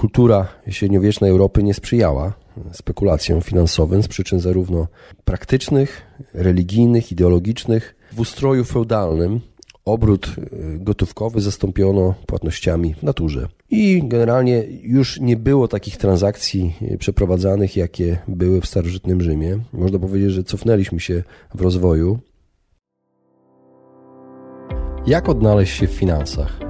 Kultura średniowiecznej Europy nie sprzyjała spekulacjom finansowym z przyczyn zarówno praktycznych, religijnych, ideologicznych. W ustroju feudalnym obrót y, gotówkowy zastąpiono płatnościami w naturze. I generalnie już nie było takich transakcji y, przeprowadzanych, jakie były w starożytnym Rzymie. Można powiedzieć, że cofnęliśmy się w rozwoju. Jak odnaleźć się w finansach?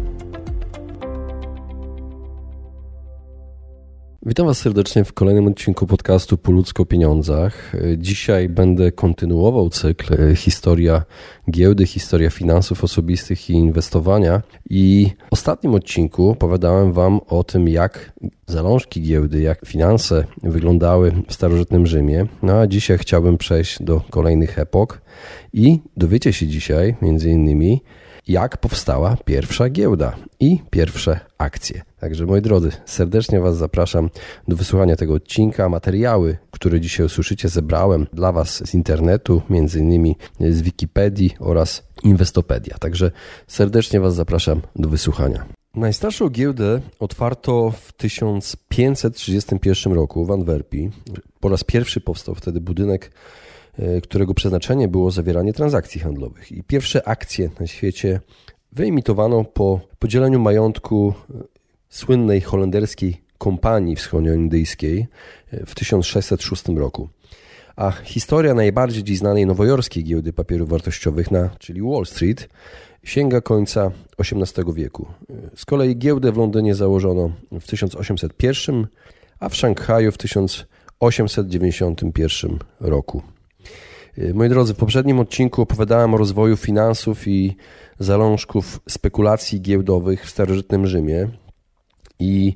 Witam Was serdecznie w kolejnym odcinku podcastu Po ludzko pieniądzach. Dzisiaj będę kontynuował cykl Historia giełdy, historia finansów osobistych i inwestowania. I w ostatnim odcinku opowiadałem Wam o tym, jak zalążki giełdy, jak finanse wyglądały w starożytnym Rzymie. No a dzisiaj chciałbym przejść do kolejnych epok i dowiecie się dzisiaj, między innymi, jak powstała pierwsza giełda i pierwsze akcje. Także moi drodzy, serdecznie Was zapraszam do wysłuchania tego odcinka. Materiały, które dzisiaj usłyszycie, zebrałem dla Was z internetu, między innymi z Wikipedii oraz Inwestopedia. Także serdecznie Was zapraszam do wysłuchania. Najstarszą giełdę otwarto w 1531 roku w Antwerpii. Po raz pierwszy powstał wtedy budynek którego przeznaczenie było zawieranie transakcji handlowych. I pierwsze akcje na świecie wyemitowano po podzieleniu majątku e, słynnej holenderskiej kompanii wschodnioindyjskiej e, w 1606 roku. A historia najbardziej dziś znanej nowojorskiej giełdy papierów wartościowych, na, czyli Wall Street, sięga końca XVIII wieku. Z kolei giełdę w Londynie założono w 1801, a w Szanghaju w 1891 roku. Y, moi drodzy, w poprzednim odcinku opowiadałem o rozwoju finansów i zalążków spekulacji giełdowych w starożytnym Rzymie i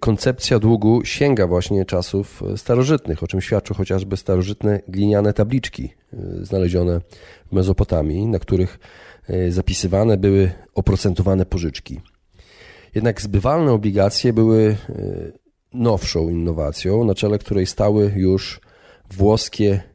koncepcja długu sięga właśnie czasów starożytnych, o czym świadczą chociażby starożytne gliniane tabliczki y, znalezione w Mezopotamii, na których y, zapisywane były oprocentowane pożyczki. Jednak zbywalne obligacje były nowszą innowacją, na czele której stały już włoskie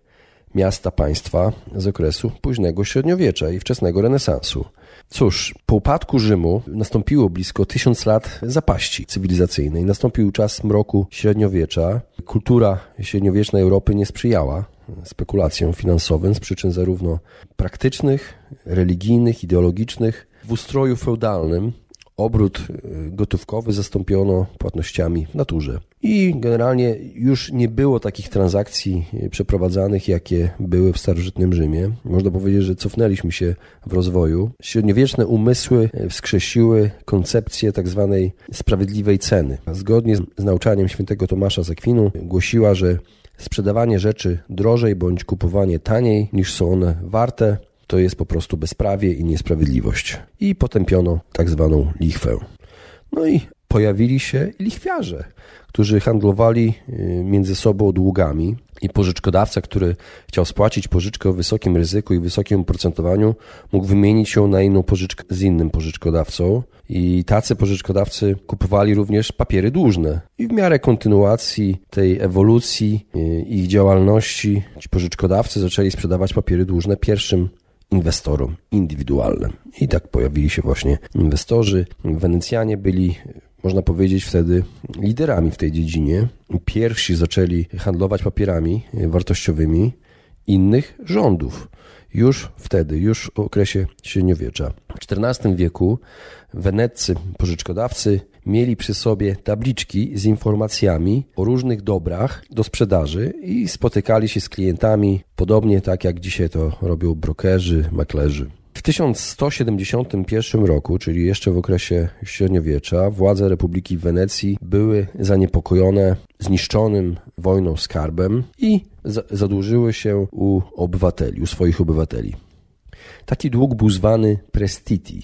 miasta państwa z okresu późnego średniowiecza i wczesnego renesansu. Cóż, po upadku Rzymu nastąpiło blisko tysiąc lat zapaści cywilizacyjnej. Nastąpił czas mroku średniowiecza. Kultura średniowiecznej Europy nie sprzyjała spekulacjom finansowym z przyczyn zarówno praktycznych, religijnych, ideologicznych. W ustroju feudalnym obrót y, gotówkowy zastąpiono płatnościami w naturze. I generalnie już nie było takich transakcji y, przeprowadzanych, jakie były w starożytnym Rzymie. Można powiedzieć, że cofnęliśmy się w rozwoju. Średniowieczne umysły y, wskrzesiły koncepcję tzw. Tak sprawiedliwej ceny. Zgodnie z nauczaniem świętego Tomasza z Akwinu głosiła, że sprzedawanie rzeczy drożej bądź kupowanie taniej niż są one warte to jest po prostu bezprawie i niesprawiedliwość. I potępiono tak zwaną lichwę. No i pojawili się lichwiarze, którzy handlowali y, między sobą długami i pożyczkodawca, który chciał spłacić pożyczkę o wysokim ryzyku i wysokim oprocentowaniu, mógł wymienić ją na inną pożyczkę z innym pożyczkodawcą. I tacy pożyczkodawcy kupowali również papiery dłużne. I w miarę kontynuacji tej ewolucji y, ich działalności, ci pożyczkodawcy zaczęli sprzedawać papiery dłużne pierwszym inwestorom indywidualnym. I tak pojawili się właśnie inwestorzy. Wenecjanie byli, można powiedzieć, wtedy liderami w tej dziedzinie. Pierwsi zaczęli handlować papierami wartościowymi innych rządów. Już wtedy, już w okresie średniowiecza. W XIV wieku weneccy pożyczkodawcy mieli przy sobie tabliczki z informacjami o różnych dobrach do sprzedaży i spotykali się z klientami, podobnie tak jak dzisiaj to robią brokerzy, maklerzy. W 1171 roku, czyli jeszcze w okresie średniowiecza, władze Republiki Wenecji były zaniepokojone zniszczonym wojną skarbem i zadłużyły się u obywateli, u swoich obywateli. Taki dług był zwany prestiti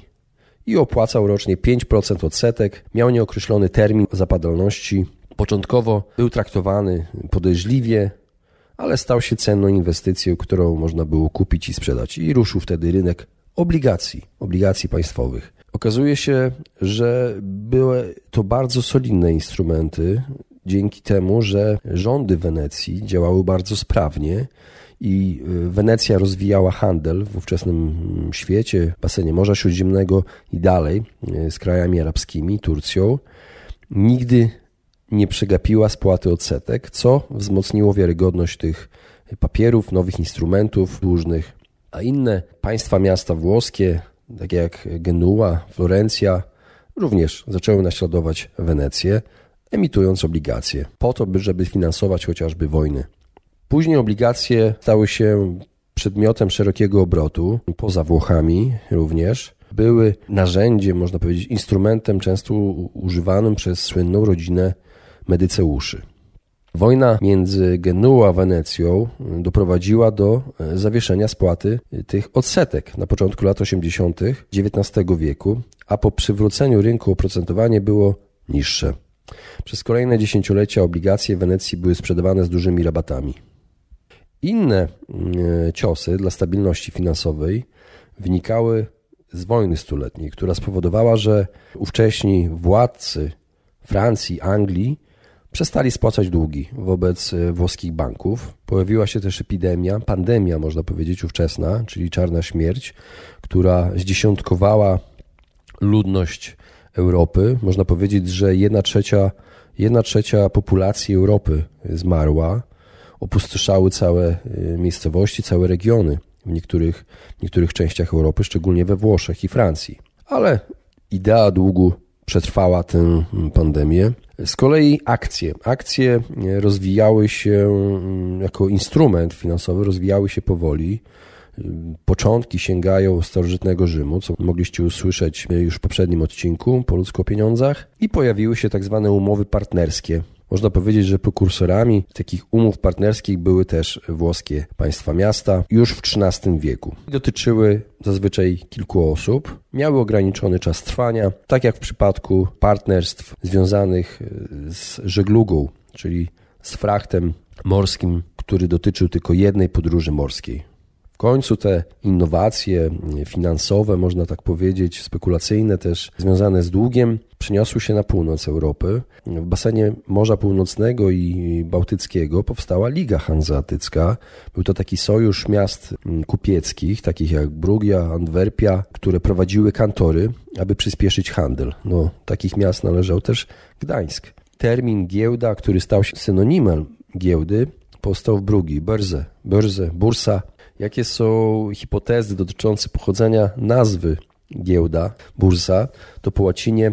i opłacał rocznie 5% odsetek. Miał nieokreślony termin zapadalności. Początkowo był traktowany podejrzliwie, ale stał się cenną inwestycją, którą można było kupić i sprzedać. I ruszył wtedy rynek obligacji, obligacji państwowych. Okazuje się, że były to bardzo solidne instrumenty, dzięki temu, że rządy Wenecji działały bardzo sprawnie i y, Wenecja rozwijała handel w ówczesnym świecie, basenie Morza Śródziemnego i dalej y, z krajami arabskimi, Turcją. Nigdy nie przegapiła spłaty odsetek, co wzmocniło wiarygodność tych papierów, nowych instrumentów dłużnych. A inne państwa, miasta włoskie, takie jak Genua, Florencja, również zaczęły naśladować Wenecję, emitując obligacje, po to, by, żeby finansować chociażby wojny. Później obligacje stały się przedmiotem szerokiego obrotu, poza Włochami również. Były narzędziem, można powiedzieć, instrumentem często używanym przez słynną rodzinę Medyceuszy. Wojna między Genuą a Wenecją doprowadziła do e, zawieszenia spłaty tych odsetek na początku lat 80. XIX wieku, a po przywróceniu rynku oprocentowanie było niższe. Przez kolejne dziesięciolecia obligacje Wenecji były sprzedawane z dużymi rabatami. Inne e, ciosy dla stabilności finansowej wynikały z wojny stuletniej, która spowodowała, że ówcześni władcy Francji, Anglii przestali spłacać długi wobec e, włoskich banków. Pojawiła się też epidemia, pandemia, można powiedzieć, ówczesna, czyli czarna śmierć, która zdziesiątkowała ludność Europy. Można powiedzieć, że jedna trzecia, jedna trzecia populacji Europy zmarła. Opustoszały całe y, miejscowości, całe regiony w niektórych, w niektórych częściach Europy, szczególnie we Włoszech i Francji. Ale idea długu przetrwała tę pandemię. Z kolei akcje. Akcje rozwijały się mm, jako instrument finansowy, rozwijały się powoli. Początki sięgają starożytnego Rzymu, co mogliście usłyszeć już w poprzednim odcinku po ludzko pieniądzach i pojawiły się tak zwane umowy partnerskie. Można powiedzieć, że prekursorami takich umów partnerskich były też włoskie państwa miasta już w XIII wieku. Dotyczyły zazwyczaj kilku osób, miały ograniczony czas trwania, tak jak w przypadku partnerstw związanych z żeglugą, czyli z frachtem morskim, który dotyczył tylko jednej podróży morskiej końcu te innowacje finansowe, można tak powiedzieć, spekulacyjne też, związane z długiem, przeniosły się na północ Europy. W basenie Morza Północnego i Bałtyckiego powstała Liga Hanzeatycka. Był to taki sojusz miast kupieckich, takich jak Brugia, Antwerpia, które prowadziły kantory, aby przyspieszyć handel. No, takich miast należał też Gdańsk. Termin giełda, który stał się synonimem giełdy, powstał w Brugi, Börse, Börse, Bursa, Jakie są hipotezy dotyczące pochodzenia nazwy giełda, bursa? To po łacinie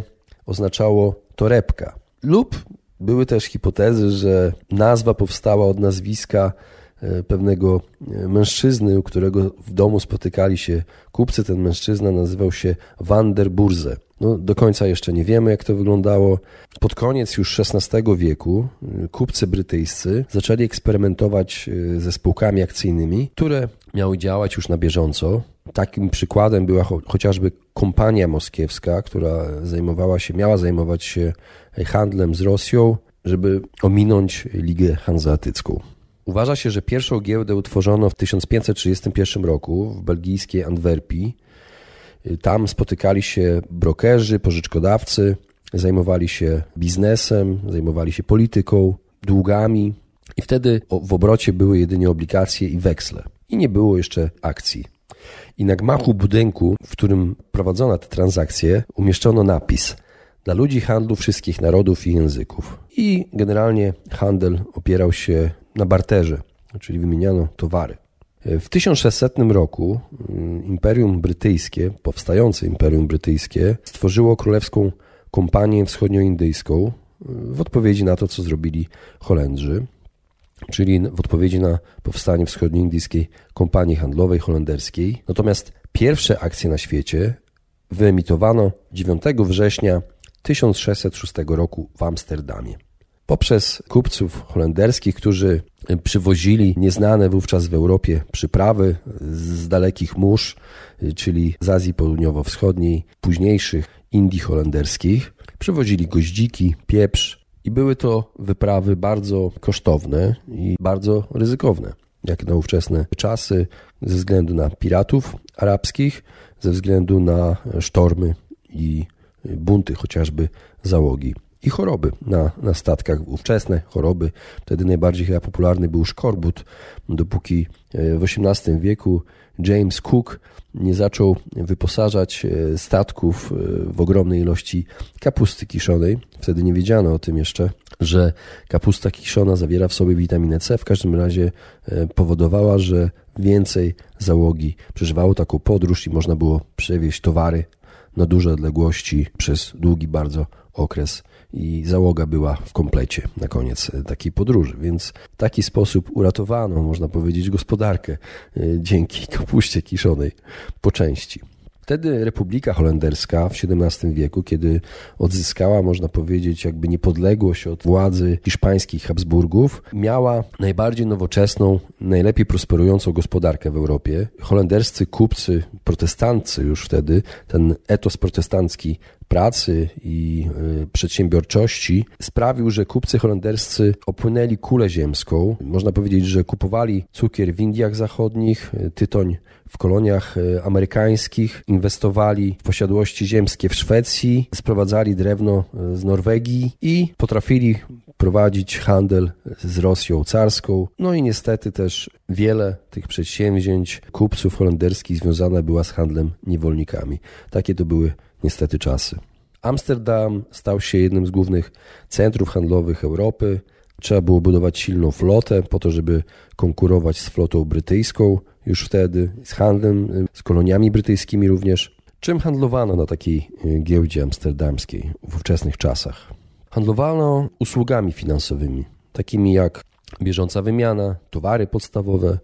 oznaczało torebka. Lub były też hipotezy, że nazwa powstała od nazwiska e, pewnego e, mężczyzny, u którego w domu spotykali się kupcy. Ten mężczyzna nazywał się Van der Burze. No, do końca jeszcze nie wiemy, jak to wyglądało. Pod koniec już XVI wieku y, kupcy brytyjscy zaczęli eksperymentować ze spółkami akcyjnymi, które miały działać już na bieżąco. Takim przykładem była cho chociażby kompania moskiewska, która zajmowała się, miała zajmować się handlem z Rosją, żeby ominąć Ligę Hanzeatycką. Uważa się, że pierwszą giełdę utworzono w 1531 roku w belgijskiej Antwerpii tam spotykali się brokerzy, pożyczkodawcy, zajmowali się biznesem, zajmowali się polityką, długami i wtedy w obrocie były jedynie obligacje i weksle. I nie było jeszcze akcji. I na gmachu budynku, w którym prowadzono te transakcje, umieszczono napis dla ludzi handlu wszystkich narodów i języków. I generalnie handel opierał się na barterze, czyli wymieniano towary. W 1600 roku mm, Imperium Brytyjskie, powstające Imperium Brytyjskie, stworzyło Królewską Kompanię Wschodnioindyjską y, w odpowiedzi na to, co zrobili Holendrzy, czyli w odpowiedzi na powstanie Wschodnioindyjskiej Kompanii Handlowej Holenderskiej. Natomiast pierwsze akcje na świecie wyemitowano 9 września 1606 roku w Amsterdamie. poprzez kupców holenderskich, którzy przywozili nieznane wówczas w Europie przyprawy z dalekich mórz, czyli z Azji Południowo-Wschodniej, późniejszych Indii holenderskich. Przywozili goździki, pieprz i były to wyprawy bardzo kosztowne i bardzo ryzykowne, jak na ówczesne czasy, ze względu na piratów arabskich, ze względu na sztormy i bunty chociażby załogi i choroby na, na statkach, ówczesne choroby. Wtedy najbardziej chyba popularny był szkorbut, dopóki e, w XVIII wieku James Cook nie zaczął wyposażać e, statków e, w ogromnej ilości kapusty kiszonej. Wtedy nie wiedziano o tym jeszcze, że kapusta kiszona zawiera w sobie witaminę C. W każdym razie powodowała, że więcej załogi przeżywało taką podróż i można było przewieźć towary na duże odległości przez długi bardzo okres i załoga była w komplecie na koniec takiej podróży. Więc w taki sposób uratowano, można powiedzieć, gospodarkę e, dzięki kapuście kiszonej po części. Wtedy Republika Holenderska w XVII wieku, kiedy odzyskała, można powiedzieć, jakby niepodległość od władzy hiszpańskich Habsburgów, miała najbardziej nowoczesną, najlepiej prosperującą gospodarkę w Europie. Holenderscy kupcy, protestancy już wtedy, ten etos protestancki pracy i y, przedsiębiorczości sprawił, że kupcy holenderscy opłynęli kulę ziemską. Można powiedzieć, że kupowali cukier w Indiach Zachodnich, y, tytoń w koloniach y, amerykańskich, inwestowali w posiadłości ziemskie w Szwecji, sprowadzali drewno z Norwegii i potrafili prowadzić handel z Rosją carską. No i niestety też wiele tych przedsięwzięć kupców holenderskich związane była z handlem niewolnikami. Takie to były niestety czasy. Amsterdam stał się jednym z głównych centrów handlowych Europy. Trzeba było budować silną flotę po to, żeby konkurować z flotą brytyjską już wtedy, z handlem, z koloniami brytyjskimi również. Czym handlowano na takiej y, giełdzie amsterdamskiej w ówczesnych czasach? Handlowano usługami finansowymi, takimi jak bieżąca wymiana, towary podstawowe,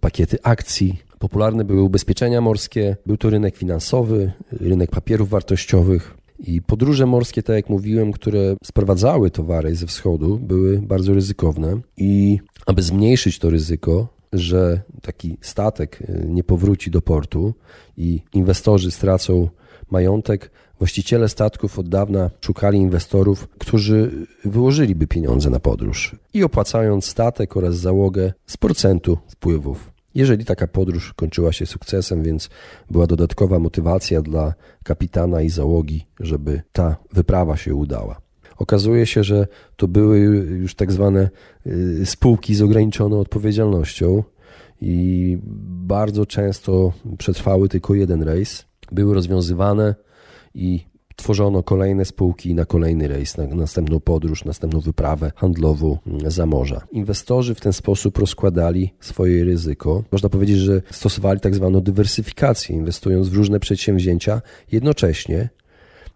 pakiety akcji, Popularne były ubezpieczenia morskie, był to rynek finansowy, rynek papierów wartościowych. I podróże morskie, tak jak mówiłem, które sprowadzały towary ze wschodu, były bardzo ryzykowne. I aby zmniejszyć to ryzyko, że taki statek e, nie powróci do portu i inwestorzy stracą majątek, właściciele statków od dawna szukali inwestorów, którzy wyłożyliby pieniądze na podróż i opłacając statek oraz załogę z procentu wpływów jeżeli taka podróż kończyła się sukcesem, więc była dodatkowa motywacja dla kapitana i załogi, żeby ta wyprawa się udała. Okazuje się, że to były już tak zwane y, spółki z ograniczoną odpowiedzialnością i bardzo często przetrwały tylko jeden rejs. Były rozwiązywane i tworzono kolejne spółki na kolejny rejs, na następną podróż, następną wyprawę handlową za morza. Inwestorzy w ten sposób rozkładali swoje ryzyko. Można powiedzieć, że stosowali tak zwaną dywersyfikację, inwestując w różne przedsięwzięcia jednocześnie.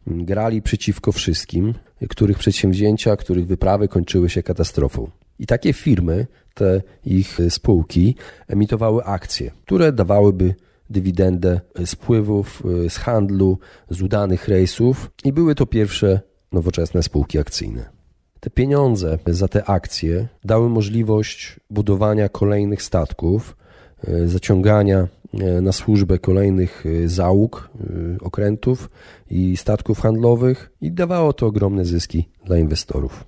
Grali przeciwko wszystkim, których przedsięwzięcia, których wyprawy kończyły się katastrofą. I takie firmy, te ich spółki, emitowały akcje, które dawałyby dywidendę z wpływów y, z handlu, z udanych rejsów i były to pierwsze nowoczesne spółki akcyjne. Te pieniądze za te akcje dały możliwość budowania kolejnych statków, y, zaciągania y, na służbę kolejnych załóg, okrętów i statków handlowych i dawało to ogromne zyski dla inwestorów.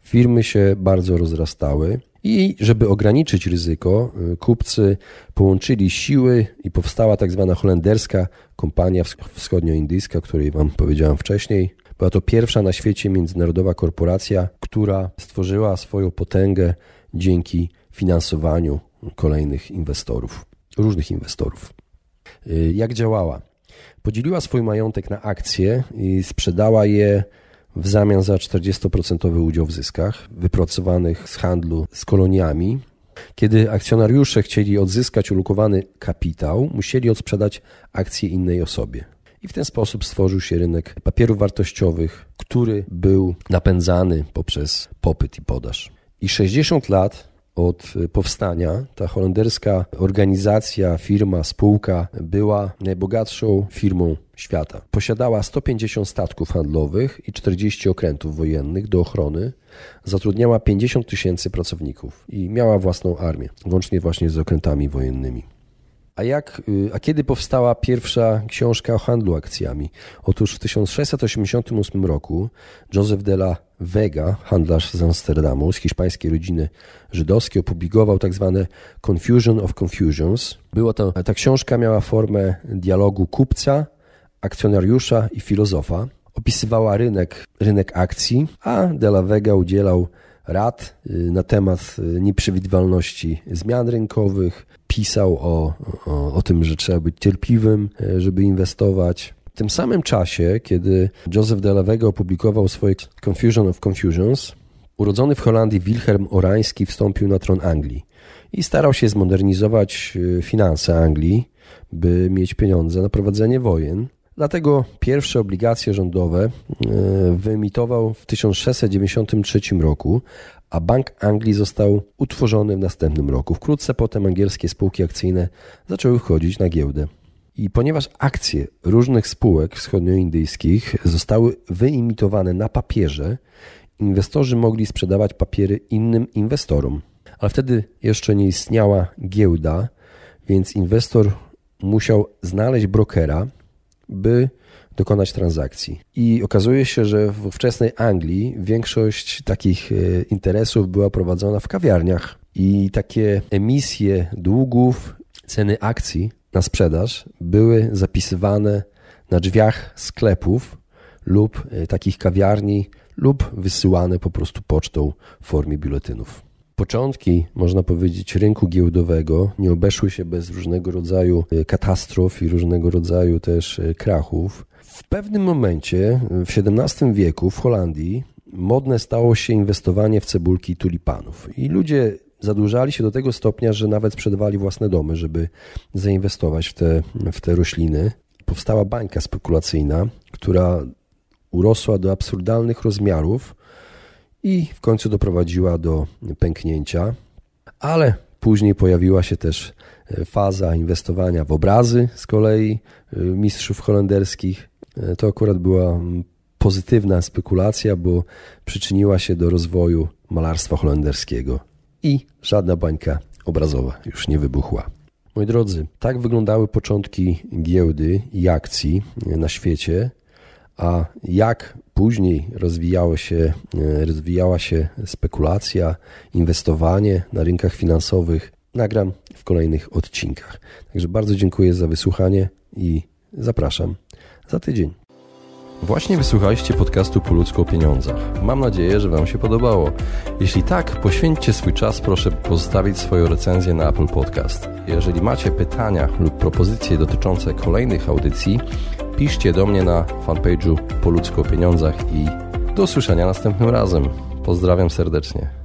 Firmy się bardzo rozrastały i żeby ograniczyć ryzyko, y, kupcy połączyli siły i powstała tak zwana holenderska kompania wschodnioindyjska, której Wam powiedziałem wcześniej. Była to pierwsza na świecie międzynarodowa korporacja, która stworzyła swoją potęgę dzięki finansowaniu kolejnych inwestorów, różnych inwestorów. Y, jak działała? Podzieliła swój majątek na akcje i sprzedała je w zamian za 40% udział w zyskach wypracowanych z handlu z koloniami. Kiedy akcjonariusze chcieli odzyskać ulokowany kapitał, musieli odsprzedać akcje innej osobie. I w ten sposób stworzył się rynek papierów wartościowych, który był napędzany poprzez popyt i podaż. I 60 lat od powstania. Ta holenderska organizacja, firma, spółka była najbogatszą firmą świata. Posiadała 150 statków handlowych i 40 okrętów wojennych do ochrony. Zatrudniała 50 tysięcy pracowników i miała własną armię, włącznie właśnie z okrętami wojennymi. A, jak, y, a kiedy powstała pierwsza książka o handlu akcjami? Otóż w 1688 roku Joseph de la Vega, handlarz z Amsterdamu, z hiszpańskiej rodziny żydowskiej, opublikował tak zwane Confusion of Confusions. Było to, ta książka miała formę dialogu kupca, akcjonariusza i filozofa. Opisywała rynek, rynek akcji, a de la Vega udzielał rad y, na temat y, nieprzewidywalności zmian rynkowych, pisał o, o, o tym, że trzeba być cierpliwym, y, żeby inwestować. W tym samym czasie, kiedy Joseph de la Vega opublikował swoje Confusion of Confusions, urodzony w Holandii Wilhelm Orański wstąpił na tron Anglii i starał się zmodernizować finanse Anglii, by mieć pieniądze na prowadzenie wojen. Dlatego pierwsze obligacje rządowe e, wyemitował w 1693 roku, a Bank Anglii został utworzony w następnym roku. Wkrótce potem angielskie spółki akcyjne zaczęły wchodzić na giełdę. I ponieważ akcje różnych spółek wschodnioindyjskich zostały wyimitowane na papierze, inwestorzy mogli sprzedawać papiery innym inwestorom. Ale wtedy jeszcze nie istniała giełda, więc inwestor musiał znaleźć brokera, by dokonać transakcji. I okazuje się, że w ówczesnej Anglii większość takich e, interesów była prowadzona w kawiarniach i takie emisje długów, ceny akcji na sprzedaż były zapisywane na drzwiach sklepów lub e, takich kawiarni lub wysyłane po prostu pocztą w formie biuletynów. Początki, można powiedzieć, rynku giełdowego nie obeszły się bez różnego rodzaju e, katastrof i różnego rodzaju też e, krachów. W pewnym momencie, w XVII wieku w Holandii, modne stało się inwestowanie w cebulki tulipanów. I ludzie zadłużali się do tego stopnia, że nawet sprzedawali własne domy, żeby zainwestować w te, w te rośliny. Powstała bańka spekulacyjna, która urosła do absurdalnych rozmiarów i w końcu doprowadziła do pęknięcia, ale później pojawiła się też e, faza inwestowania w obrazy z kolei e, mistrzów holenderskich. E, to akurat była pozytywna spekulacja, bo przyczyniła się do rozwoju malarstwa holenderskiego i żadna bańka obrazowa już nie wybuchła. Moi drodzy, tak wyglądały początki giełdy i akcji na świecie, a jak później rozwijało się, e, rozwijała się spekulacja, inwestowanie na rynkach finansowych, nagram w kolejnych odcinkach. Także bardzo dziękuję za wysłuchanie i zapraszam za tydzień. Właśnie wysłuchaliście podcastu Po ludzku o pieniądzach. Mam nadzieję, że Wam się podobało. Jeśli tak, poświęćcie swój czas, proszę pozostawić swoją recenzję na Apple Podcast. Jeżeli macie pytania lub propozycje dotyczące kolejnych audycji, piszcie do mnie na fanpage'u Po ludzku o pieniądzach i do usłyszenia następnym razem. Pozdrawiam serdecznie.